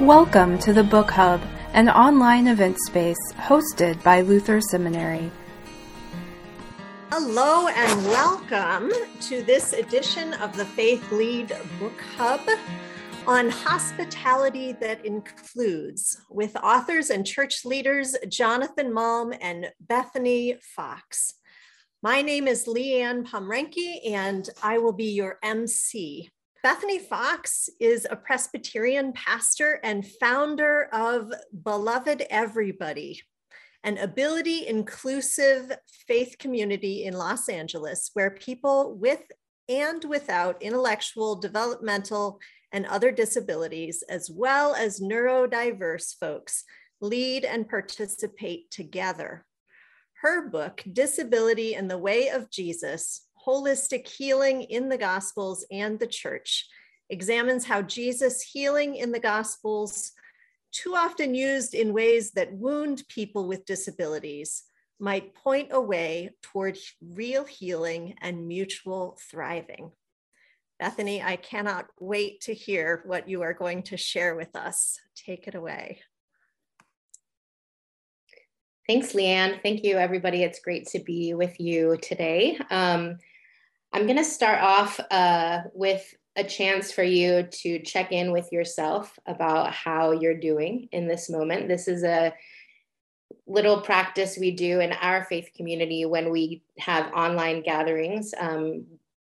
Welcome to the Book Hub, an online event space hosted by Luther Seminary. Hello and welcome to this edition of the Faith Lead Book Hub on hospitality that includes with authors and church leaders Jonathan Malm and Bethany Fox. My name is Leanne Pomrenke and I will be your MC. Bethany Fox is a Presbyterian pastor and founder of Beloved Everybody, an ability inclusive faith community in Los Angeles where people with and without intellectual, developmental, and other disabilities, as well as neurodiverse folks, lead and participate together. Her book, Disability in the Way of Jesus, Holistic Healing in the Gospels and the Church examines how Jesus' healing in the Gospels, too often used in ways that wound people with disabilities, might point a way toward real healing and mutual thriving. Bethany, I cannot wait to hear what you are going to share with us. Take it away. Thanks, Leanne. Thank you, everybody. It's great to be with you today. Um, I'm going to start off uh, with a chance for you to check in with yourself about how you're doing in this moment. This is a little practice we do in our faith community when we have online gatherings. Um,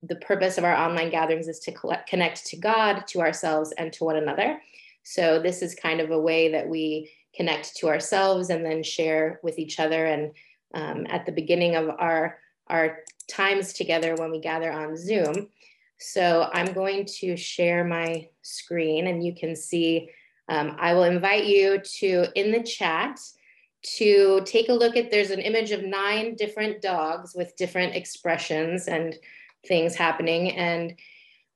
the purpose of our online gatherings is to collect, connect to God, to ourselves, and to one another. So, this is kind of a way that we connect to ourselves and then share with each other. And um, at the beginning of our our times together when we gather on Zoom. So I'm going to share my screen and you can see, um, I will invite you to, in the chat, to take a look at, there's an image of nine different dogs with different expressions and things happening. And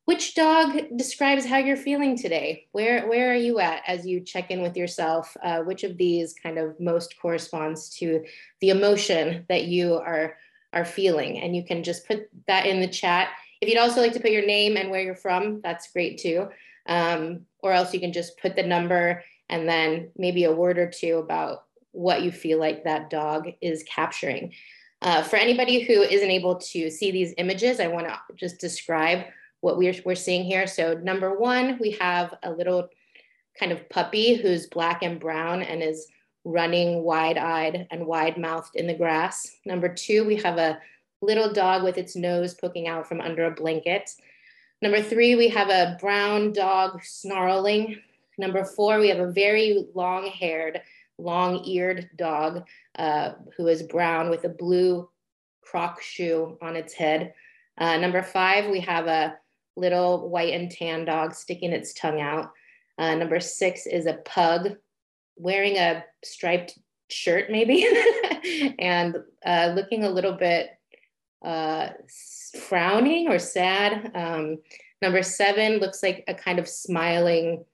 which dog describes how you're feeling today? Where, where are you at as you check in with yourself? Uh, which of these kind of most corresponds to the emotion that you are are feeling. And you can just put that in the chat. If you'd also like to put your name and where you're from, that's great too. Um, or else you can just put the number and then maybe a word or two about what you feel like that dog is capturing. Uh, for anybody who isn't able to see these images, I want to just describe what we're, we're seeing here. So, number one, we have a little kind of puppy who's black and brown and is running wide eyed and wide mouthed in the grass. Number two, we have a little dog with its nose poking out from under a blanket. Number three, we have a brown dog snarling. Number four, we have a very long haired, long eared dog uh, who is brown with a blue croc shoe on its head. Uh, number five, we have a little white and tan dog sticking its tongue out. Uh, number six is a pug wearing a striped shirt, maybe, and uh, looking a little bit uh, frowning or sad. Um, number seven looks like a kind of smiling,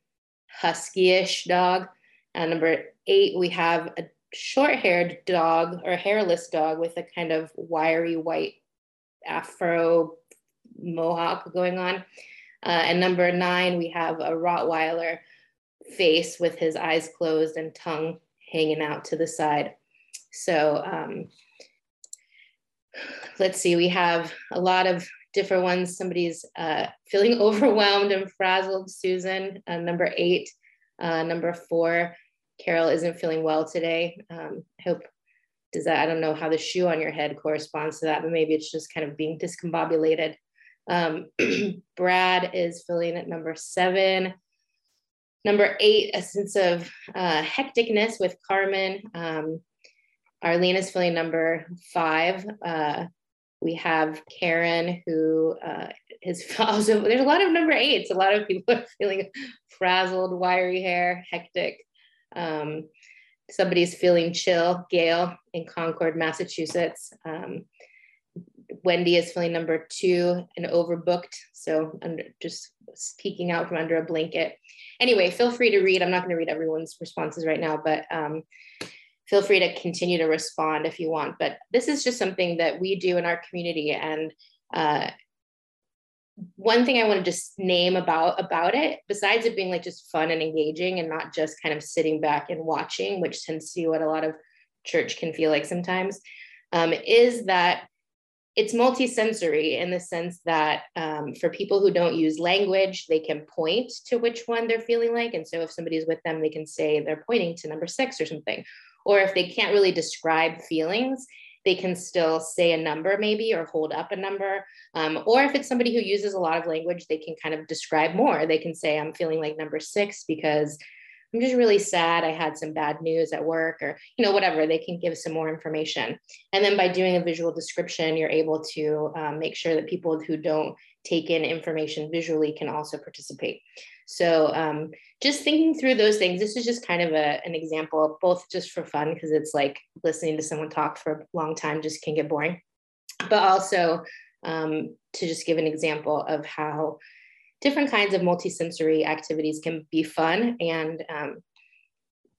husky-ish dog. And number eight, we have a short-haired dog or hairless dog with a kind of wiry white afro mohawk going on. Uh, and number nine, we have a Rottweiler face with his eyes closed and tongue hanging out to the side. So um, let's see, we have a lot of different ones. Somebody's uh, feeling overwhelmed and frazzled, Susan, uh, number eight. Uh, number four, Carol isn't feeling well today. Um, I hope, does that, I don't know how the shoe on your head corresponds to that, but maybe it's just kind of being discombobulated. Um, Brad is filling at number seven. Number eight, a sense of uh, hecticness with Carmen. Um, Arlene is feeling number five. Uh, we have Karen, who uh, is also, there's a lot of number eights. A lot of people are feeling frazzled, wiry hair, hectic. Um, somebody's feeling chill, Gail in Concord, Massachusetts. Um, Wendy is filling number two and overbooked. So under, just peeking out from under a blanket. Anyway, feel free to read. I'm not going to read everyone's responses right now, but um, feel free to continue to respond if you want. But this is just something that we do in our community. And uh, one thing I want to just name about about it, besides it being like just fun and engaging and not just kind of sitting back and watching, which tends to be what a lot of church can feel like sometimes, um, is that it's multisensory in the sense that um, for people who don't use language, they can point to which one they're feeling like. And so if somebody's with them, they can say they're pointing to number six or something. Or if they can't really describe feelings, they can still say a number maybe or hold up a number. Um, or if it's somebody who uses a lot of language, they can kind of describe more. They can say, I'm feeling like number six because I'm just really sad. I had some bad news at work, or you know, whatever. They can give some more information. And then by doing a visual description, you're able to um, make sure that people who don't take in information visually can also participate. So um, just thinking through those things, this is just kind of a, an example, both just for fun, because it's like listening to someone talk for a long time just can get boring, but also um, to just give an example of how different kinds of multisensory activities can be fun and, um,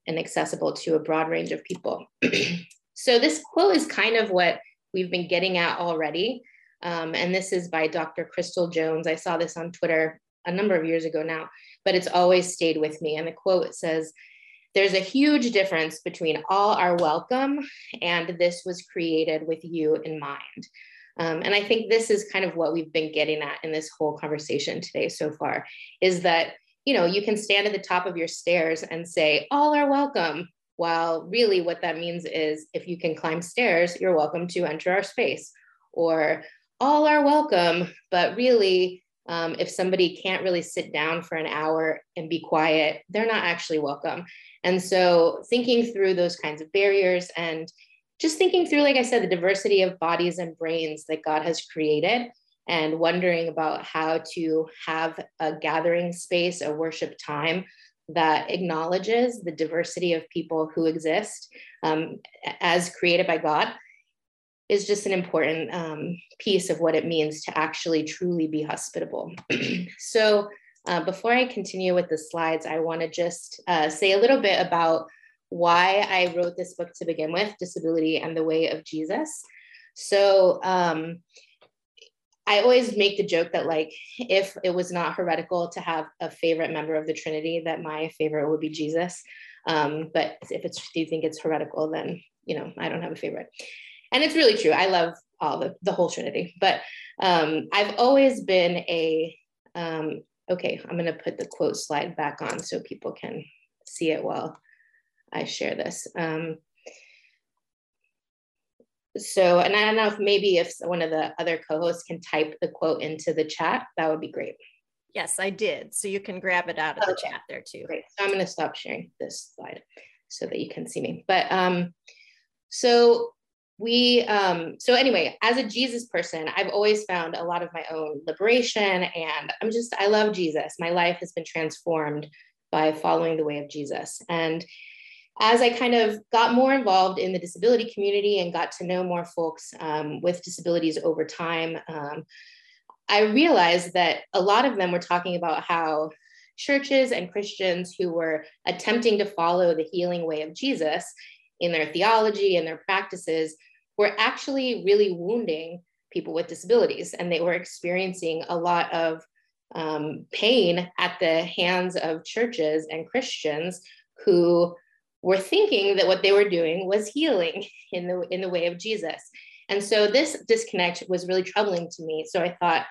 and accessible to a broad range of people. so this quote is kind of what we've been getting at already. Um, and this is by Dr. Crystal Jones. I saw this on Twitter a number of years ago now, but it's always stayed with me. And the quote says, There's a huge difference between all are welcome and this was created with you in mind. Um, and I think this is kind of what we've been getting at in this whole conversation today so far is that, you know, you can stand at the top of your stairs and say, all are welcome. While really what that means is if you can climb stairs, you're welcome to enter our space. Or all are welcome, but really um, if somebody can't really sit down for an hour and be quiet, they're not actually welcome. And so, thinking through those kinds of barriers and just thinking through, like I said, the diversity of bodies and brains that God has created, and wondering about how to have a gathering space, a worship time that acknowledges the diversity of people who exist um, as created by God is just an important um, piece of what it means to actually truly be hospitable. so, uh, before I continue with the slides, I want to just uh, say a little bit about why I wrote this book to begin with Disability and the Way of Jesus. So, um, I always make the joke that, like, if it was not heretical to have a favorite member of the Trinity, that my favorite would be Jesus. Um, but if it's, do you think it's heretical, then, you know, I don't have a favorite and it's really true. I love all the the whole Trinity, but um, I've always been a um, okay. I'm going to put the quote slide back on so people can see it while I share this. Um, so, and I don't know if maybe if one of the other co-hosts can type the quote into the chat, that would be great. Yes, I did. So you can grab it out of okay. the chat there too. Great. So I'm going to stop sharing this slide so that you can see me. But um, so we um so anyway as a jesus person i've always found a lot of my own liberation and i'm just i love jesus my life has been transformed by following the way of jesus and as i kind of got more involved in the disability community and got to know more folks um, with disabilities over time um, i realized that a lot of them were talking about how churches and christians who were attempting to follow the healing way of jesus in their theology and their practices were actually really wounding people with disabilities and they were experiencing a lot of um, pain at the hands of churches and christians who were thinking that what they were doing was healing in the in the way of jesus. And so this disconnect was really troubling to me. So i thought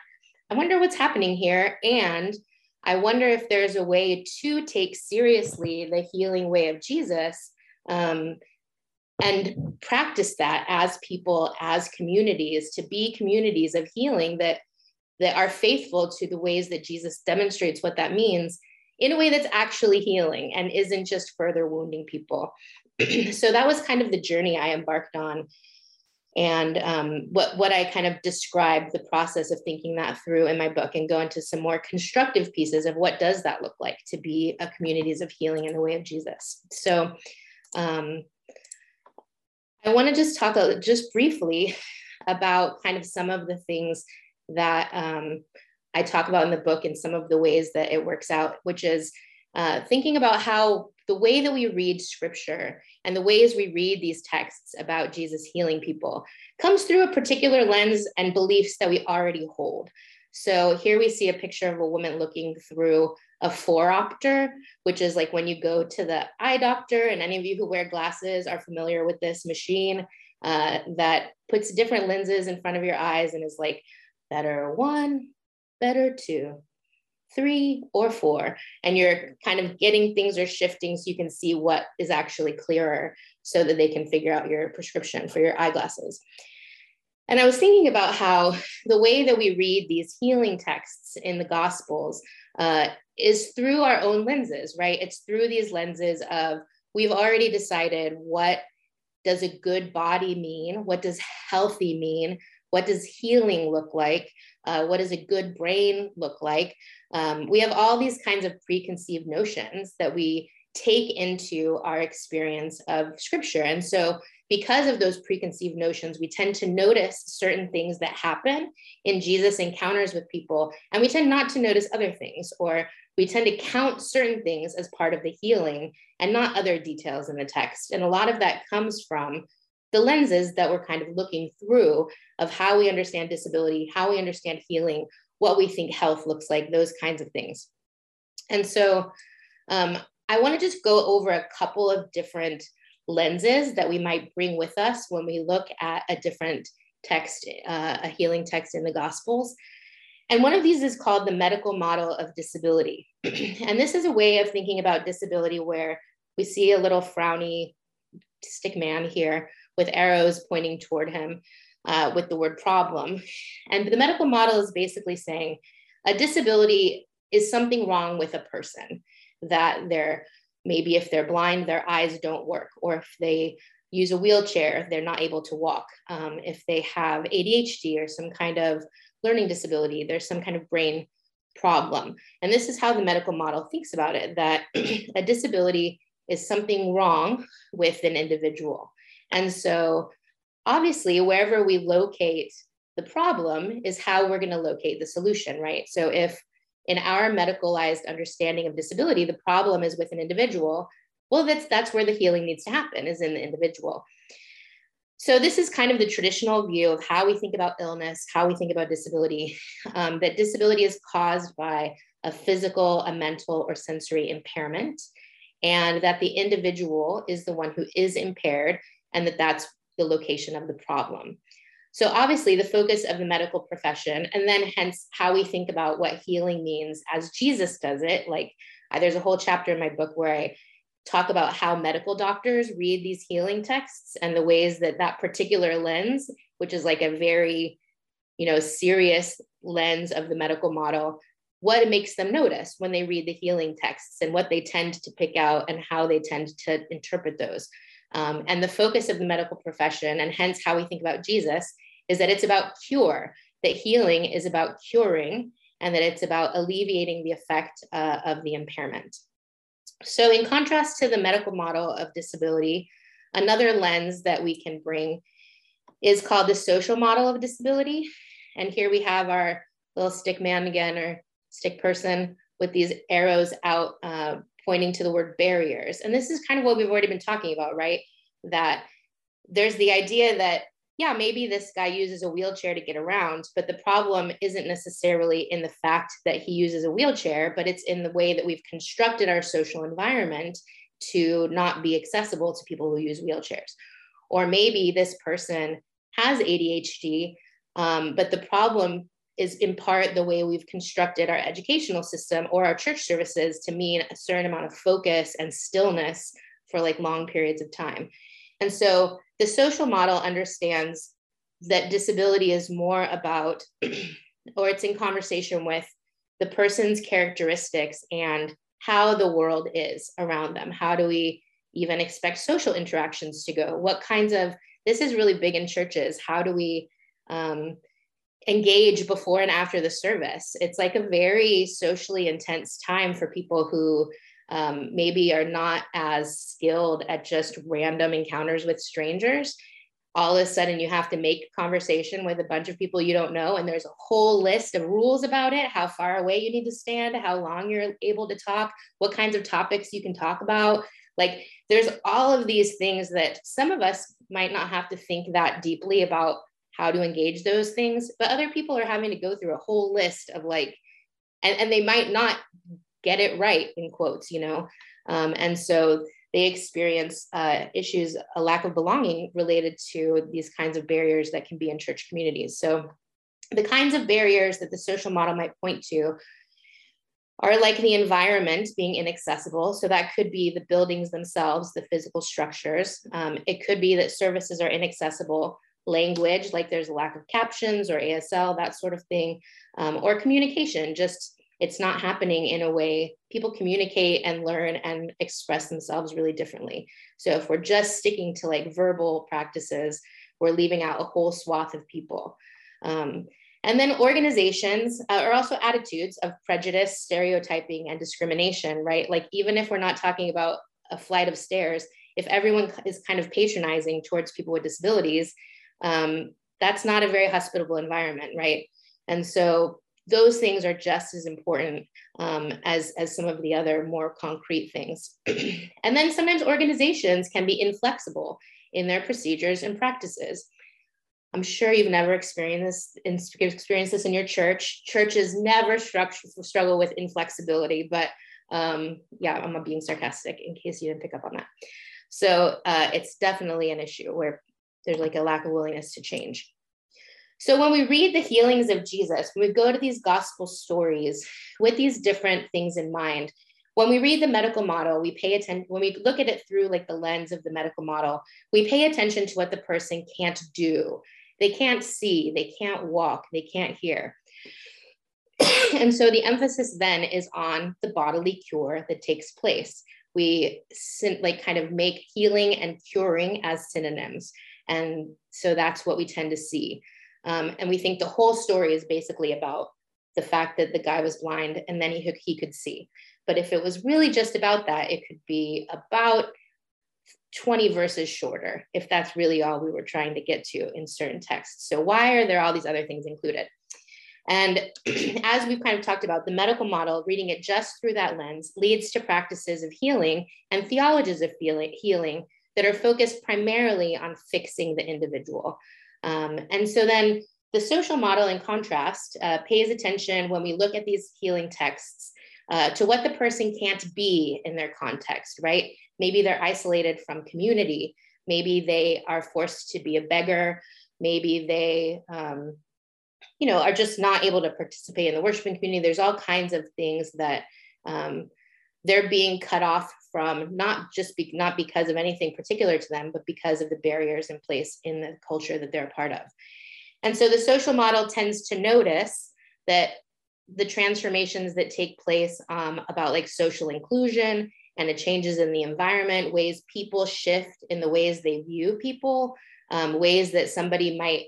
i wonder what's happening here. And i wonder if there's a way to take seriously the healing way of jesus um, and practice that as people as communities to be communities of healing that that are faithful to the ways that jesus demonstrates what that means in a way that's actually healing and isn't just further wounding people. So that was kind of the journey i embarked on. And um, what, what i kind of described the process of thinking that through in my book and go into some more constructive pieces of what does that look like to be a communities of healing in the way of jesus. So um, I want to just talk just briefly about kind of some of the things that um, I talk about in the book and some of the ways that it works out, which is uh, thinking about how the way that we read scripture and the ways we read these texts about Jesus healing people comes through a particular lens and beliefs that we already hold. So here we see a picture of a woman looking through a phoropter, which is like when you go to the eye doctor, and any of you who wear glasses are familiar with this machine uh, that puts different lenses in front of your eyes and is like better one, better two, three, or four. And you're kind of getting things are shifting so you can see what is actually clearer so that they can figure out your prescription for your eyeglasses. And I was thinking about how the way that we read these healing texts in the Gospels uh, is through our own lenses, right? It's through these lenses of we've already decided what does a good body mean? What does healthy mean? What does healing look like? Uh, what does a good brain look like? Um, we have all these kinds of preconceived notions that we take into our experience of scripture. And so because of those preconceived notions, we tend to notice certain things that happen in Jesus' encounters with people, and we tend not to notice other things, or we tend to count certain things as part of the healing and not other details in the text. And a lot of that comes from the lenses that we're kind of looking through of how we understand disability, how we understand healing, what we think health looks like, those kinds of things. And so um, I want to just go over a couple of different lenses that we might bring with us when we look at a different text, uh, a healing text in the Gospels. And one of these is called the medical model of disability. and this is a way of thinking about disability where we see a little frowny stick man here with arrows pointing toward him uh, with the word problem. And the medical model is basically saying a disability is something wrong with a person, that they're maybe if they're blind, their eyes don't work, or if they use a wheelchair, they're not able to walk. Um, if they have ADHD or some kind of learning disability, there's some kind of brain problem. And this is how the medical model thinks about it that a disability is something wrong with an individual. And so, obviously, wherever we locate the problem is how we're going to locate the solution, right? So, if in our medicalized understanding of disability, the problem is with an individual, well, that's that's where the healing needs to happen, is in the individual. So this is kind of the traditional view of how we think about illness, how we think about disability, um, that disability is caused by a physical, a mental, or sensory impairment, and that the individual is the one who is impaired, and that that's the location of the problem. So obviously the focus of the medical profession, and then hence how we think about what healing means as Jesus does it. Like there's a whole chapter in my book where I talk about how medical doctors read these healing texts and the ways that that particular lens, which is like a very, you know, serious lens of the medical model, what makes them notice when they read the healing texts and what they tend to pick out and how they tend to interpret those. Um, and the focus of the medical profession, and hence how we think about Jesus, is that it's about cure, that healing is about curing, and that it's about alleviating the effect uh, of the impairment. So, in contrast to the medical model of disability, another lens that we can bring is called the social model of disability. And here we have our little stick man again, or stick person with these arrows out uh, pointing to the word barriers. And this is kind of what we've already been talking about, right? That there's the idea that yeah, maybe this guy uses a wheelchair to get around, but the problem isn't necessarily in the fact that he uses a wheelchair, but it's in the way that we've constructed our social environment to not be accessible to people who use wheelchairs. Or maybe this person has ADHD, um, but the problem is in part the way we've constructed our educational system or our church services to mean a certain amount of focus and stillness for like long periods of time. And so the social model understands that disability is more about, or it's in conversation with the person's characteristics and how the world is around them. How do we even expect social interactions to go? What kinds of, this is really big in churches. How do we um, engage before and after the service? It's like a very socially intense time for people who um, maybe are not as skilled at just random encounters with strangers. All of a sudden you have to make conversation with a bunch of people you don't know and there's a whole list of rules about it. How far away you need to stand how long you're able to talk what kinds of topics you can talk about. Like there's all of these things that some of us might not have to think that deeply about how to engage those things. But other people are having to go through a whole list of like, and, and they might not get it right in quotes, you know. Um, and so they experience uh, issues, a lack of belonging related to these kinds of barriers that can be in church communities. So the kinds of barriers that the social model might point to are like the environment being inaccessible. So that could be the buildings themselves, the physical structures. Um, it could be that services are inaccessible, language, like there's a lack of captions or ASL, that sort of thing, um, or communication, just it's not happening in a way people communicate and learn and express themselves really differently. So if we're just sticking to like verbal practices, we're leaving out a whole swath of people. Um, and then organizations uh, are also attitudes of prejudice, stereotyping, and discrimination, right? Like, even if we're not talking about a flight of stairs, if everyone is kind of patronizing towards people with disabilities, um, that's not a very hospitable environment, right? And so those things are just as important um, as, as some of the other more concrete things. and then sometimes organizations can be inflexible in their procedures and practices. I'm sure you've never experienced this, experienced this in your church. Churches never struggle with inflexibility, but um, yeah, I'm being sarcastic in case you didn't pick up on that. So uh, it's definitely an issue where there's like a lack of willingness to change. So when we read the healings of Jesus, when we go to these gospel stories with these different things in mind, when we read the medical model, we pay attention, when we look at it through like the lens of the medical model, we pay attention to what the person can't do. They can't see, they can't walk, they can't hear. and so the emphasis then is on the bodily cure that takes place. We like kind of make healing and curing as synonyms. And so that's what we tend to see. Um, and we think the whole story is basically about the fact that the guy was blind and then he, he could see. But if it was really just about that, it could be about 20 verses shorter, if that's really all we were trying to get to in certain texts. So, why are there all these other things included? And as we've kind of talked about, the medical model, reading it just through that lens, leads to practices of healing and theologies of healing that are focused primarily on fixing the individual. Um, and so then the social model, in contrast, uh, pays attention when we look at these healing texts uh, to what the person can't be in their context, right? Maybe they're isolated from community. Maybe they are forced to be a beggar. Maybe they, um, you know, are just not able to participate in the worshiping community. There's all kinds of things that um, they're being cut off from not just be, not because of anything particular to them, but because of the barriers in place in the culture that they're a part of. And so the social model tends to notice that the transformations that take place um, about like social inclusion and the changes in the environment, ways people shift in the ways they view people, um, ways that somebody might,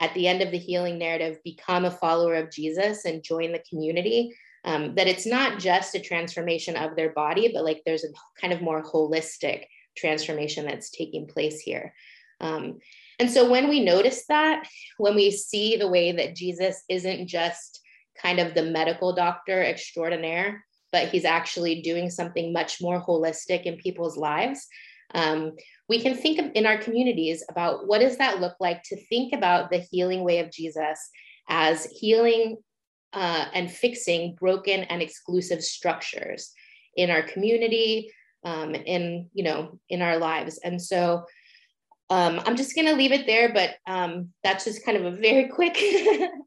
at the end of the healing narrative, become a follower of Jesus and join the community um, that it's not just a transformation of their body, but like there's a kind of more holistic transformation that's taking place here. Um, and so when we notice that, when we see the way that Jesus isn't just kind of the medical doctor extraordinaire, but he's actually doing something much more holistic in people's lives, um, we can think in our communities about what does that look like to think about the healing way of Jesus as healing uh, and fixing broken and exclusive structures in our community, um, in you know, in our lives. And so um, I'm just going to leave it there, but um, that's just kind of a very quick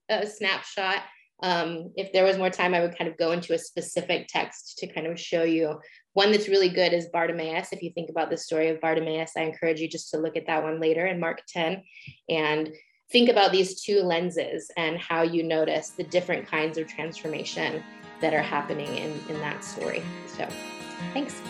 uh, snapshot. Um, if there was more time, I would kind of go into a specific text to kind of show you. One that's really good is Bartimaeus. If you think about the story of Bartimaeus, I encourage you just to look at that one later in Mark 10 and think about these two lenses and how you notice the different kinds of transformation that are happening in, in that story. So, thanks.